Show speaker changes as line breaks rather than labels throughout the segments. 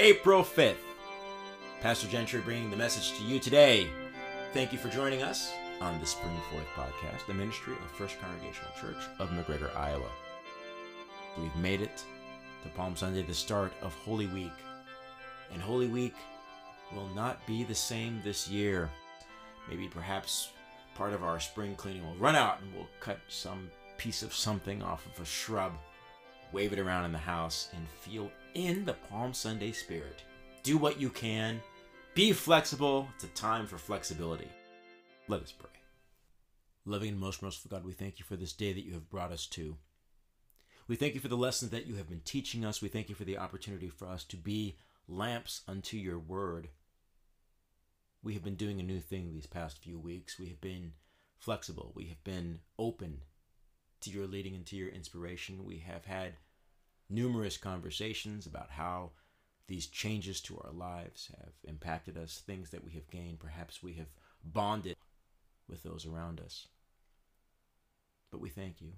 April 5th. Pastor Gentry bringing the message to you today. Thank you for joining us on the Spring Forth podcast, the ministry of First Congregational Church of McGregor, Iowa. We've made it to Palm Sunday, the start of Holy Week. And Holy Week will not be the same this year. Maybe perhaps part of our spring cleaning will run out and we'll cut some piece of something off of a shrub, wave it around in the house, and feel in the Palm Sunday spirit. Do what you can. Be flexible. It's a time for flexibility. Let us pray. Loving and most merciful God, we thank you for this day that you have brought us to. We thank you for the lessons that you have been teaching us. We thank you for the opportunity for us to be lamps unto your word. We have been doing a new thing these past few weeks. We have been flexible. We have been open to your leading and to your inspiration. We have had numerous conversations about how these changes to our lives have impacted us, things that we have gained. Perhaps we have bonded with those around us. But we thank you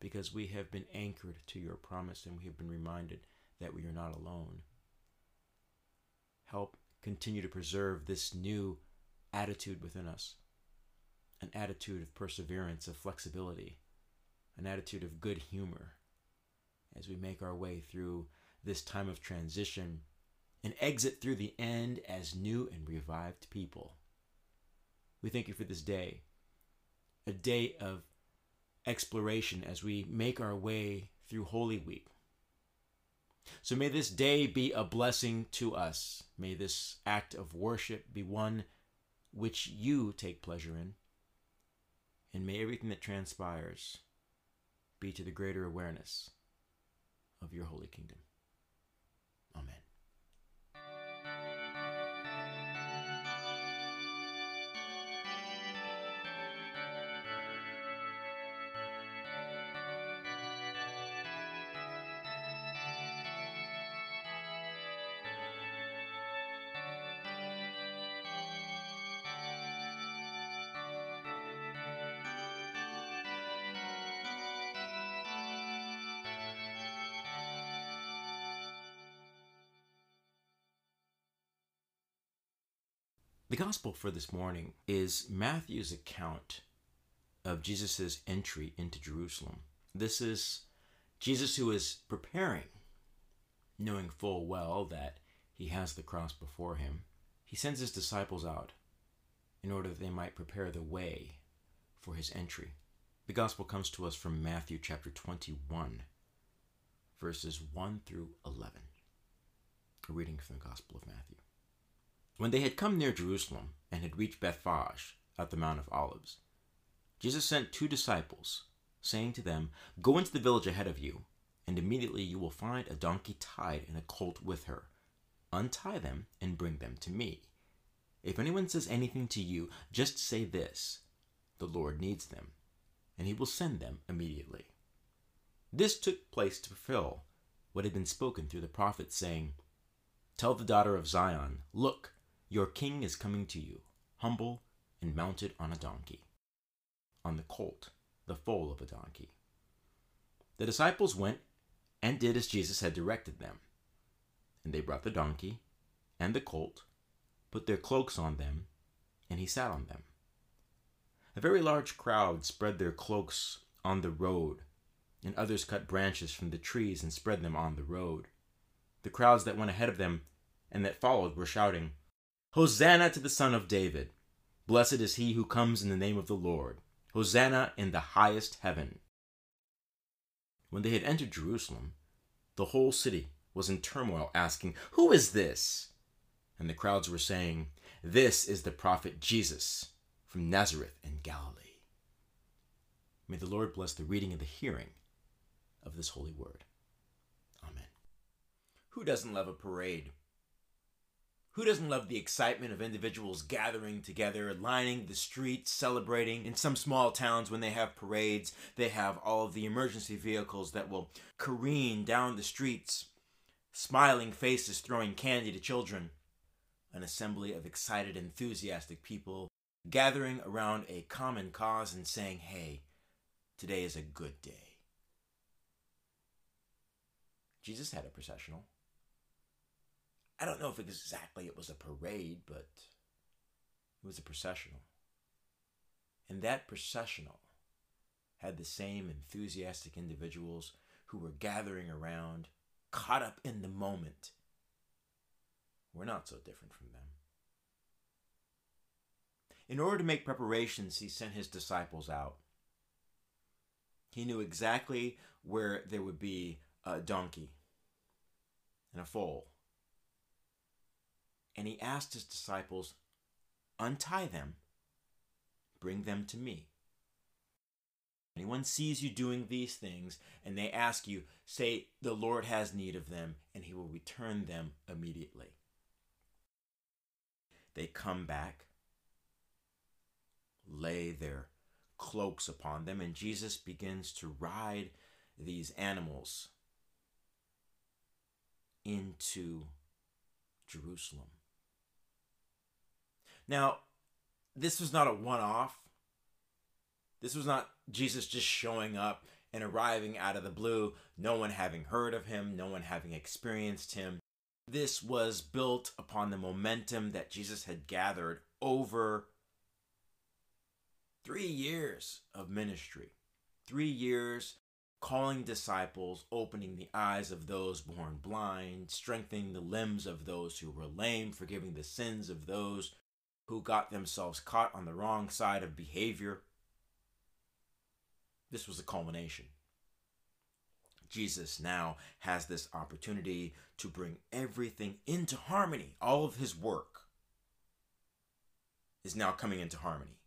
because we have been anchored to your promise and we have been reminded that we are not alone. Help continue to preserve this new attitude within us an attitude of perseverance, of flexibility, an attitude of good humor as we make our way through this time of transition and exit through the end as new and revived people. We thank you for this day, a day of exploration as we make our way through Holy Week. So may this day be a blessing to us. May this act of worship be one which you take pleasure in. And may everything that transpires be to the greater awareness of your holy kingdom. Amen. The gospel for this morning is Matthew's account of Jesus' entry into Jerusalem. This is Jesus who is preparing, knowing full well that he has the cross before him. He sends his disciples out in order that they might prepare the way for his entry. The gospel comes to us from Matthew chapter 21, verses 1 through 11. A reading from the Gospel of Matthew. When they had come near Jerusalem and had reached Bethphage at the Mount of Olives, Jesus sent two disciples, saying to them, Go into the village ahead of you, and immediately you will find a donkey tied and a colt with her. Untie them and bring them to me. If anyone says anything to you, just say this The Lord needs them, and he will send them immediately. This took place to fulfill what had been spoken through the prophet, saying, Tell the daughter of Zion, Look, your king is coming to you, humble and mounted on a donkey, on the colt, the foal of a donkey. The disciples went and did as Jesus had directed them. And they brought the donkey and the colt, put their cloaks on them, and he sat on them. A very large crowd spread their cloaks on the road, and others cut branches from the trees and spread them on the road. The crowds that went ahead of them and that followed were shouting, Hosanna to the Son of David. Blessed is he who comes in the name of the Lord. Hosanna in the highest heaven. When they had entered Jerusalem, the whole city was in turmoil, asking, Who is this? And the crowds were saying, This is the prophet Jesus from Nazareth in Galilee. May the Lord bless the reading and the hearing of this holy word. Amen. Who doesn't love a parade? Who doesn't love the excitement of individuals gathering together, lining the streets, celebrating? In some small towns, when they have parades, they have all of the emergency vehicles that will careen down the streets, smiling faces throwing candy to children. An assembly of excited, enthusiastic people gathering around a common cause and saying, hey, today is a good day. Jesus had a processional. I don't know if exactly it was a parade, but it was a processional. And that processional had the same enthusiastic individuals who were gathering around, caught up in the moment. We're not so different from them. In order to make preparations, he sent his disciples out. He knew exactly where there would be a donkey and a foal. And he asked his disciples, Untie them, bring them to me. Anyone sees you doing these things and they ask you, say, The Lord has need of them, and he will return them immediately. They come back, lay their cloaks upon them, and Jesus begins to ride these animals into Jerusalem. Now, this was not a one off. This was not Jesus just showing up and arriving out of the blue, no one having heard of him, no one having experienced him. This was built upon the momentum that Jesus had gathered over three years of ministry, three years calling disciples, opening the eyes of those born blind, strengthening the limbs of those who were lame, forgiving the sins of those who got themselves caught on the wrong side of behavior. This was the culmination. Jesus now has this opportunity to bring everything into harmony. All of his work is now coming into harmony.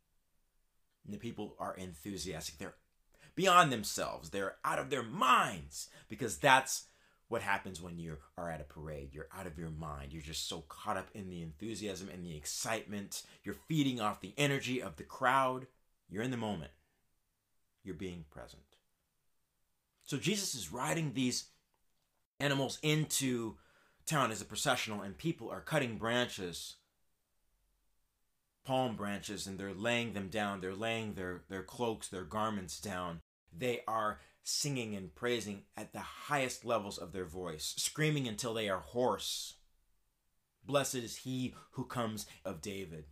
And the people are enthusiastic. They're beyond themselves. They're out of their minds because that's what happens when you are at a parade. You're out of your mind. You're just so caught up in the enthusiasm and the excitement. You're feeding off the energy of the crowd. You're in the moment. You're being present. So Jesus is riding these animals into town as a processional, and people are cutting branches palm branches and they're laying them down. They're laying their, their cloaks, their garments down. They are singing and praising at the highest levels of their voice, screaming until they are hoarse. Blessed is he who comes of David,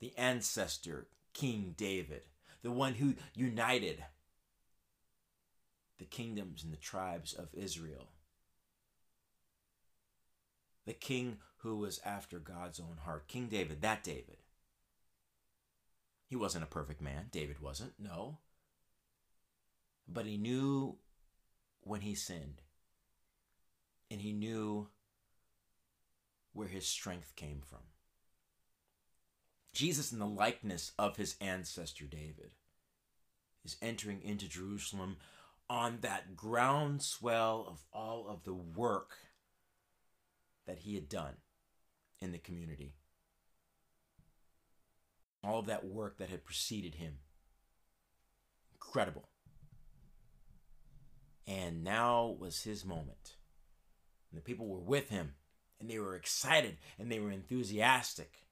the ancestor, King David, the one who united the kingdoms and the tribes of Israel. The king who was after God's own heart, King David, that David. He wasn't a perfect man. David wasn't, no. But he knew when he sinned. And he knew where his strength came from. Jesus, in the likeness of his ancestor David, is entering into Jerusalem on that groundswell of all of the work that he had done in the community all of that work that had preceded him. Incredible. And now was his moment. And the people were with him, and they were excited, and they were enthusiastic.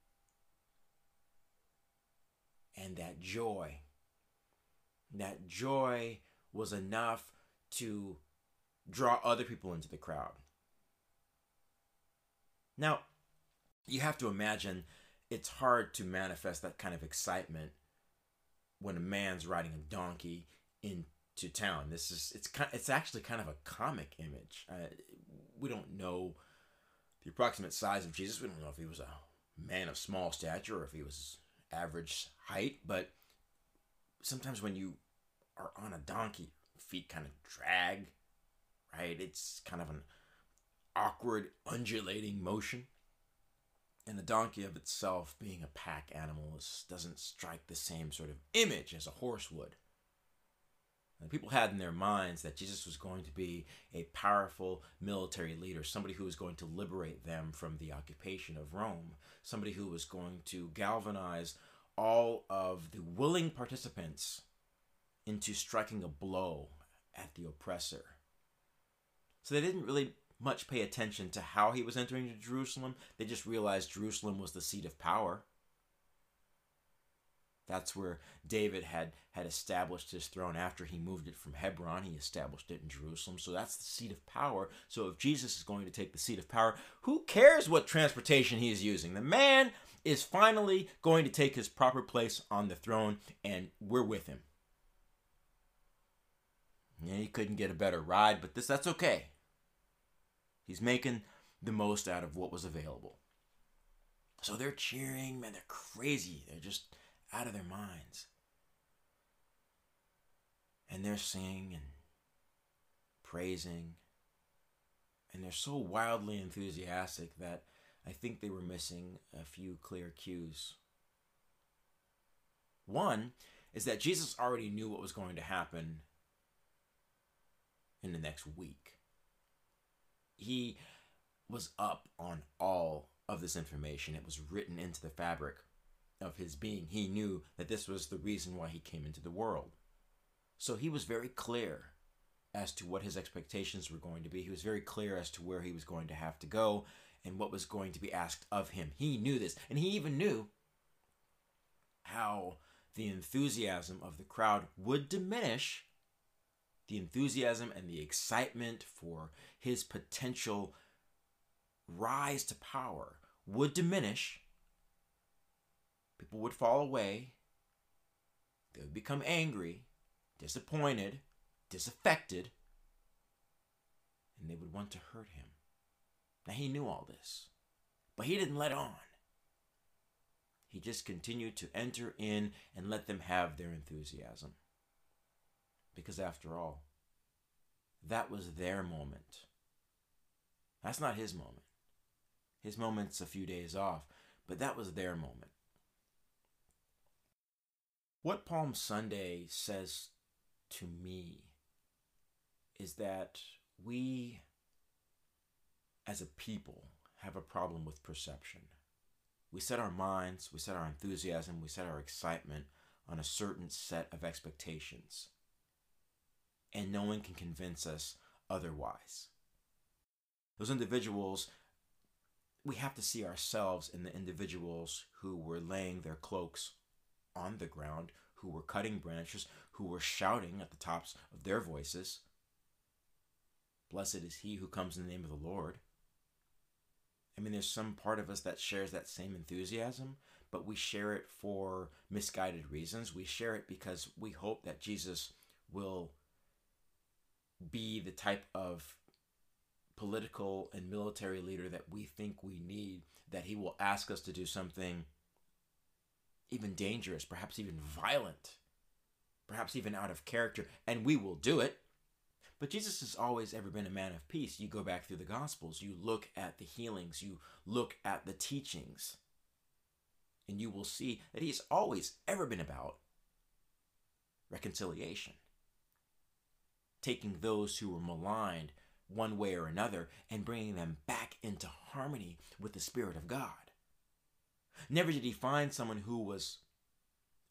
And that joy, that joy was enough to draw other people into the crowd. Now, you have to imagine it's hard to manifest that kind of excitement when a man's riding a donkey into town. This is it's kind it's actually kind of a comic image. Uh, we don't know the approximate size of Jesus. We don't know if he was a man of small stature or if he was average height, but sometimes when you are on a donkey, feet kind of drag, right? It's kind of an awkward undulating motion. And the donkey of itself, being a pack animal, is, doesn't strike the same sort of image as a horse would. People had in their minds that Jesus was going to be a powerful military leader, somebody who was going to liberate them from the occupation of Rome, somebody who was going to galvanize all of the willing participants into striking a blow at the oppressor. So they didn't really much pay attention to how he was entering Jerusalem. They just realized Jerusalem was the seat of power. That's where David had had established his throne after he moved it from Hebron. He established it in Jerusalem. So that's the seat of power. So if Jesus is going to take the seat of power, who cares what transportation he is using? The man is finally going to take his proper place on the throne, and we're with him. Yeah, he couldn't get a better ride, but this that's okay. He's making the most out of what was available. So they're cheering, man, they're crazy. They're just out of their minds. And they're singing and praising. And they're so wildly enthusiastic that I think they were missing a few clear cues. One is that Jesus already knew what was going to happen in the next week. He was up on all of this information. It was written into the fabric of his being. He knew that this was the reason why he came into the world. So he was very clear as to what his expectations were going to be. He was very clear as to where he was going to have to go and what was going to be asked of him. He knew this. And he even knew how the enthusiasm of the crowd would diminish the enthusiasm and the excitement for his potential rise to power would diminish. People would fall away. They would become angry, disappointed, disaffected, and they would want to hurt him. Now, he knew all this, but he didn't let on. He just continued to enter in and let them have their enthusiasm. Because after all, that was their moment. That's not his moment. His moment's a few days off, but that was their moment. What Palm Sunday says to me is that we, as a people, have a problem with perception. We set our minds, we set our enthusiasm, we set our excitement on a certain set of expectations and no one can convince us otherwise. Those individuals, we have to see ourselves in the individuals who were laying their cloaks on the ground, who were cutting branches, who were shouting at the tops of their voices. Blessed is he who comes in the name of the Lord. I mean, there's some part of us that shares that same enthusiasm, but we share it for misguided reasons. We share it because we hope that Jesus will be the type of political and military leader that we think we need, that he will ask us to do something even dangerous, perhaps even violent, perhaps even out of character, and we will do it. But Jesus has always ever been a man of peace. You go back through the Gospels, you look at the healings, you look at the teachings, and you will see that he's always ever been about reconciliation taking those who were maligned one way or another and bringing them back into harmony with the Spirit of God. Never did he find someone who was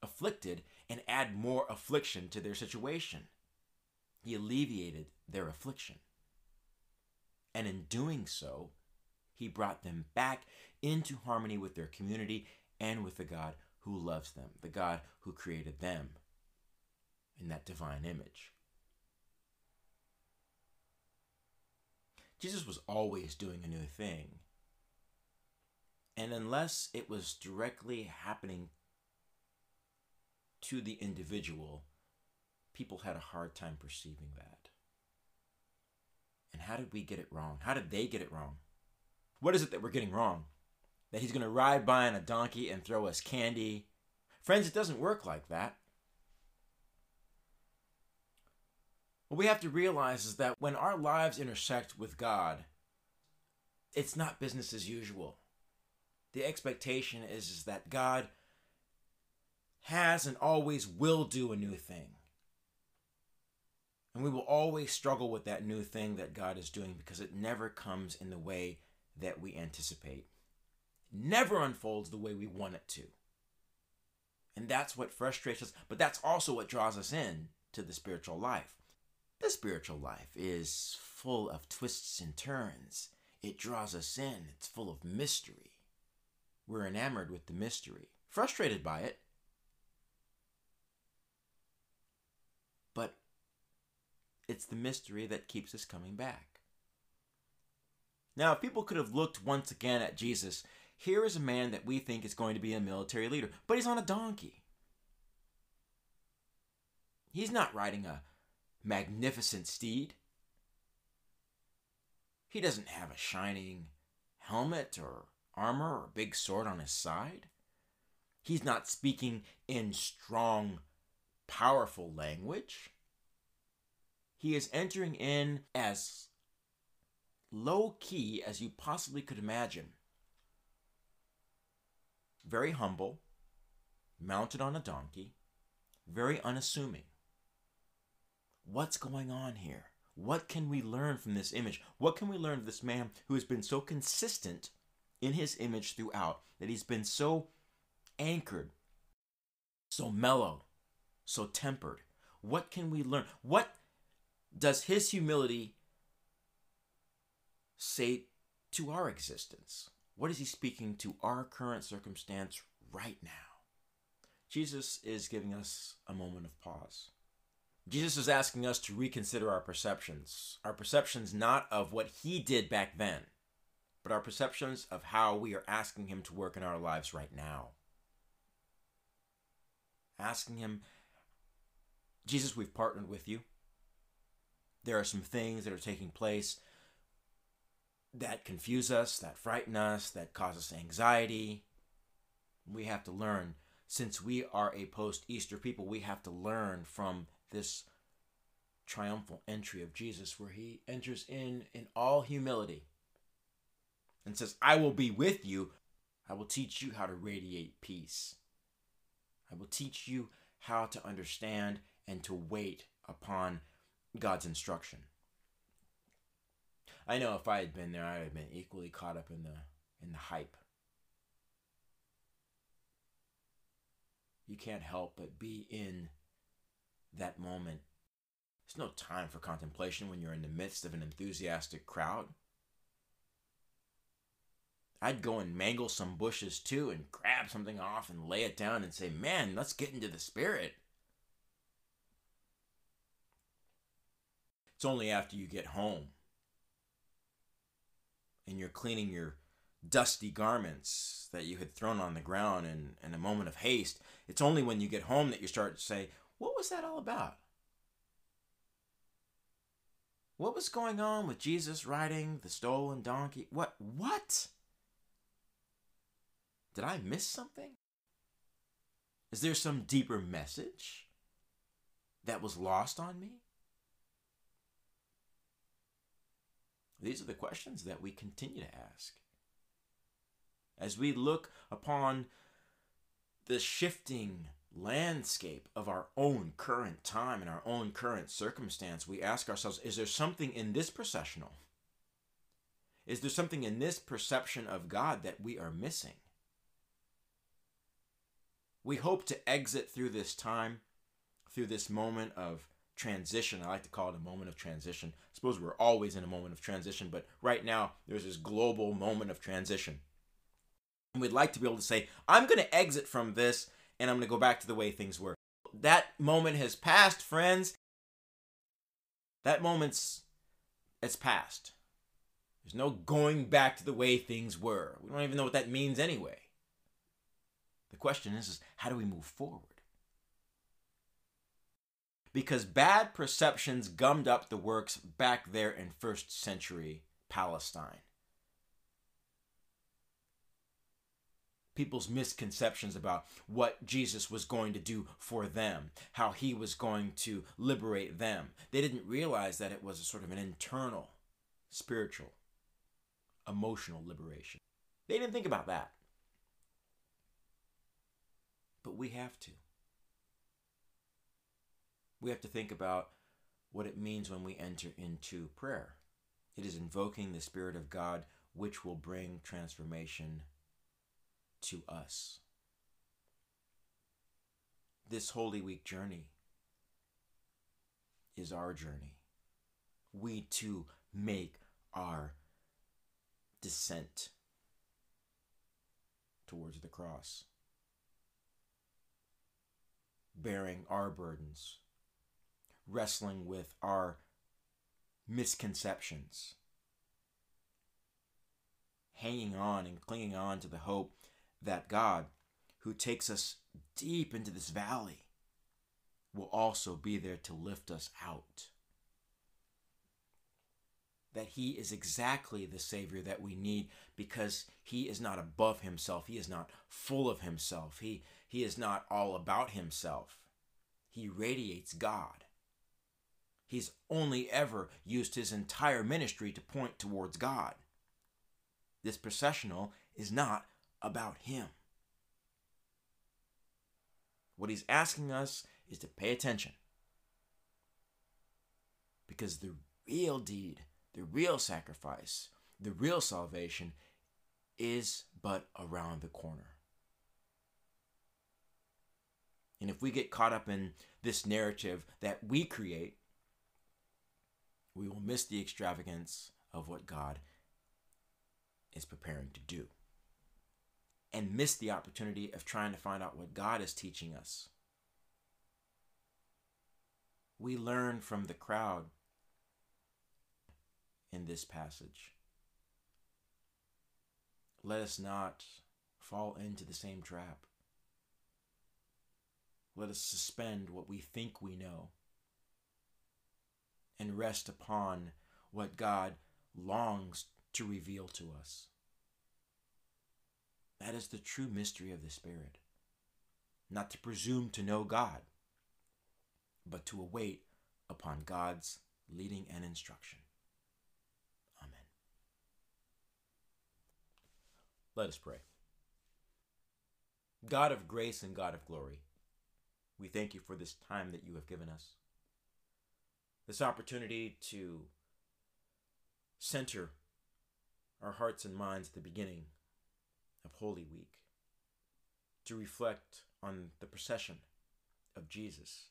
afflicted and add more affliction to their situation. He alleviated their affliction. And in doing so, he brought them back into harmony with their community and with the God who loves them, the God who created them in that divine image. Jesus was always doing a new thing. And unless it was directly happening to the individual, people had a hard time perceiving that. And how did we get it wrong? How did they get it wrong? What is it that we're getting wrong? That he's going to ride by on a donkey and throw us candy? Friends, it doesn't work like that. What we have to realize is that when our lives intersect with God, it's not business as usual. The expectation is, is that God has and always will do a new thing. And we will always struggle with that new thing that God is doing because it never comes in the way that we anticipate. never unfolds the way we want it to. And that's what frustrates us, but that's also what draws us in to the spiritual life. The spiritual life is full of twists and turns. It draws us in, it's full of mystery we're enamored with the mystery, frustrated by it, but it's the mystery that keeps us coming back. Now, if people could have looked once again at Jesus, here is a man that we think is going to be a military leader, but he's on a donkey. He's not riding a magnificent steed. He doesn't have a shining helmet or armor or big sword on his side. He's not speaking in strong, powerful language. He is entering in as low key as you possibly could imagine. Very humble, mounted on a donkey, very unassuming. What's going on here? What can we learn from this image? What can we learn of this man who has been so consistent in his image throughout, that he's been so anchored, so mellow, so tempered? What can we learn? What does his humility say to our existence? What is he speaking to our current circumstance right now? Jesus is giving us a moment of pause. Jesus is asking us to reconsider our perceptions. Our perceptions not of what he did back then, but our perceptions of how we are asking him to work in our lives right now. Asking him, Jesus, we've partnered with you. There are some things that are taking place that confuse us, that frighten us, that cause us anxiety. We have to learn. Since we are a post Easter people, we have to learn from this triumphal entry of Jesus where he enters in in all humility and says, I will be with you. I will teach you how to radiate peace. I will teach you how to understand and to wait upon God's instruction. I know if I had been there, I would have been equally caught up in the in the hype. You can't help but be in that moment. There's no time for contemplation when you're in the midst of an enthusiastic crowd. I'd go and mangle some bushes too and grab something off and lay it down and say, man, let's get into the spirit. It's only after you get home and you're cleaning your dusty garments that you had thrown on the ground in, in a moment of haste. It's only when you get home that you start to say, What was that all about? What was going on with Jesus riding the stolen donkey? What? What? Did I miss something? Is there some deeper message that was lost on me? These are the questions that we continue to ask. As we look upon the shifting landscape of our own current time and our own current circumstance, we ask ourselves is there something in this processional? Is there something in this perception of God that we are missing? We hope to exit through this time, through this moment of transition. I like to call it a moment of transition. I suppose we're always in a moment of transition, but right now there's this global moment of transition. And we'd like to be able to say, I'm going to exit from this and I'm going to go back to the way things were. That moment has passed, friends. That moment's it's past. There's no going back to the way things were. We don't even know what that means anyway. The question is, is how do we move forward? because bad perceptions gummed up the works back there in first century Palestine. People's misconceptions about what Jesus was going to do for them, how he was going to liberate them. They didn't realize that it was a sort of an internal, spiritual, emotional liberation. They didn't think about that. But we have to we have to think about what it means when we enter into prayer. It is invoking the Spirit of God, which will bring transformation to us. This Holy Week journey is our journey. We too make our descent towards the cross, bearing our burdens wrestling with our misconceptions. Hanging on and clinging on to the hope that God, who takes us deep into this valley, will also be there to lift us out. That he is exactly the Savior that we need because he is not above himself. He is not full of himself. He, he is not all about himself. He radiates God. He's only ever used his entire ministry to point towards God. This processional is not about him. What he's asking us is to pay attention. Because the real deed, the real sacrifice, the real salvation is but around the corner. And if we get caught up in this narrative that we create, we will miss the extravagance of what God is preparing to do and miss the opportunity of trying to find out what God is teaching us. We learn from the crowd in this passage. Let us not fall into the same trap. Let us suspend what we think we know and rest upon what God longs to reveal to us. That is the true mystery of the Spirit. Not to presume to know God, but to await upon God's leading and instruction. Amen. Let us pray. God of grace and God of glory, we thank you for this time that you have given us. This opportunity to center our hearts and minds at the beginning of Holy Week, to reflect on the procession of Jesus,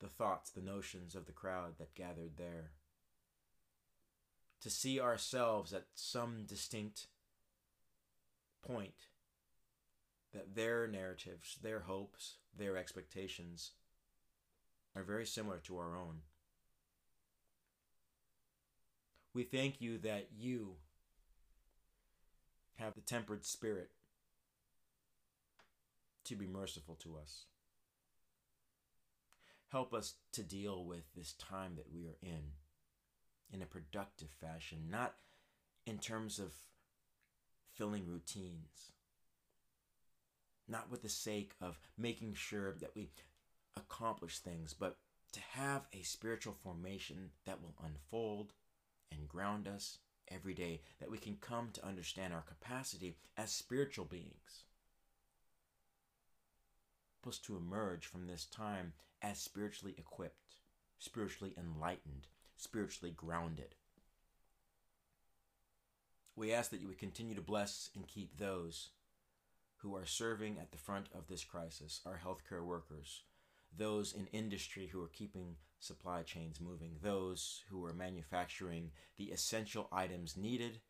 the thoughts, the notions of the crowd that gathered there, to see ourselves at some distinct point that their narratives, their hopes, their expectations are very similar to our own. We thank you that you have the tempered spirit to be merciful to us. Help us to deal with this time that we are in in a productive fashion, not in terms of filling routines, not with the sake of making sure that we accomplish things, but to have a spiritual formation that will unfold and ground us every day, that we can come to understand our capacity as spiritual beings. Help us to emerge from this time as spiritually equipped, spiritually enlightened, spiritually grounded. We ask that you would continue to bless and keep those who are serving at the front of this crisis, our healthcare workers, those in industry who are keeping supply chains moving, those who are manufacturing the essential items needed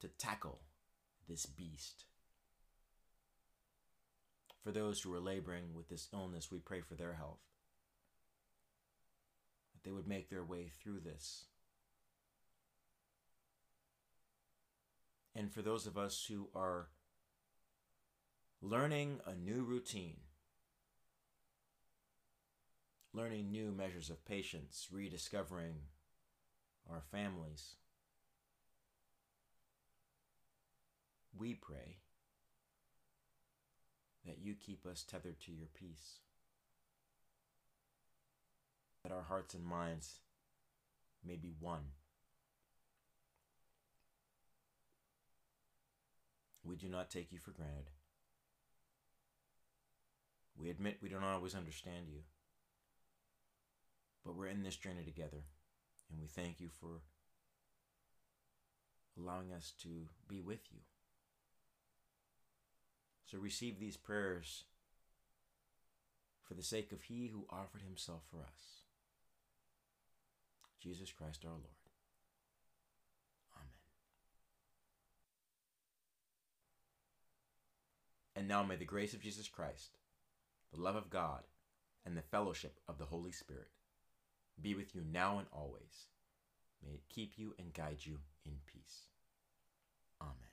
to tackle this beast. For those who are laboring with this illness, we pray for their health. That they would make their way through this. And for those of us who are learning a new routine, learning new measures of patience, rediscovering our families. We pray that you keep us tethered to your peace, that our hearts and minds may be one. We do not take you for granted. We admit we don't always understand you. But we're in this journey together. And we thank you for allowing us to be with you. So receive these prayers for the sake of He who offered Himself for us, Jesus Christ our Lord. Amen. And now may the grace of Jesus Christ, the love of God, and the fellowship of the Holy Spirit be with you now and always. May it keep you and guide you in peace. Amen.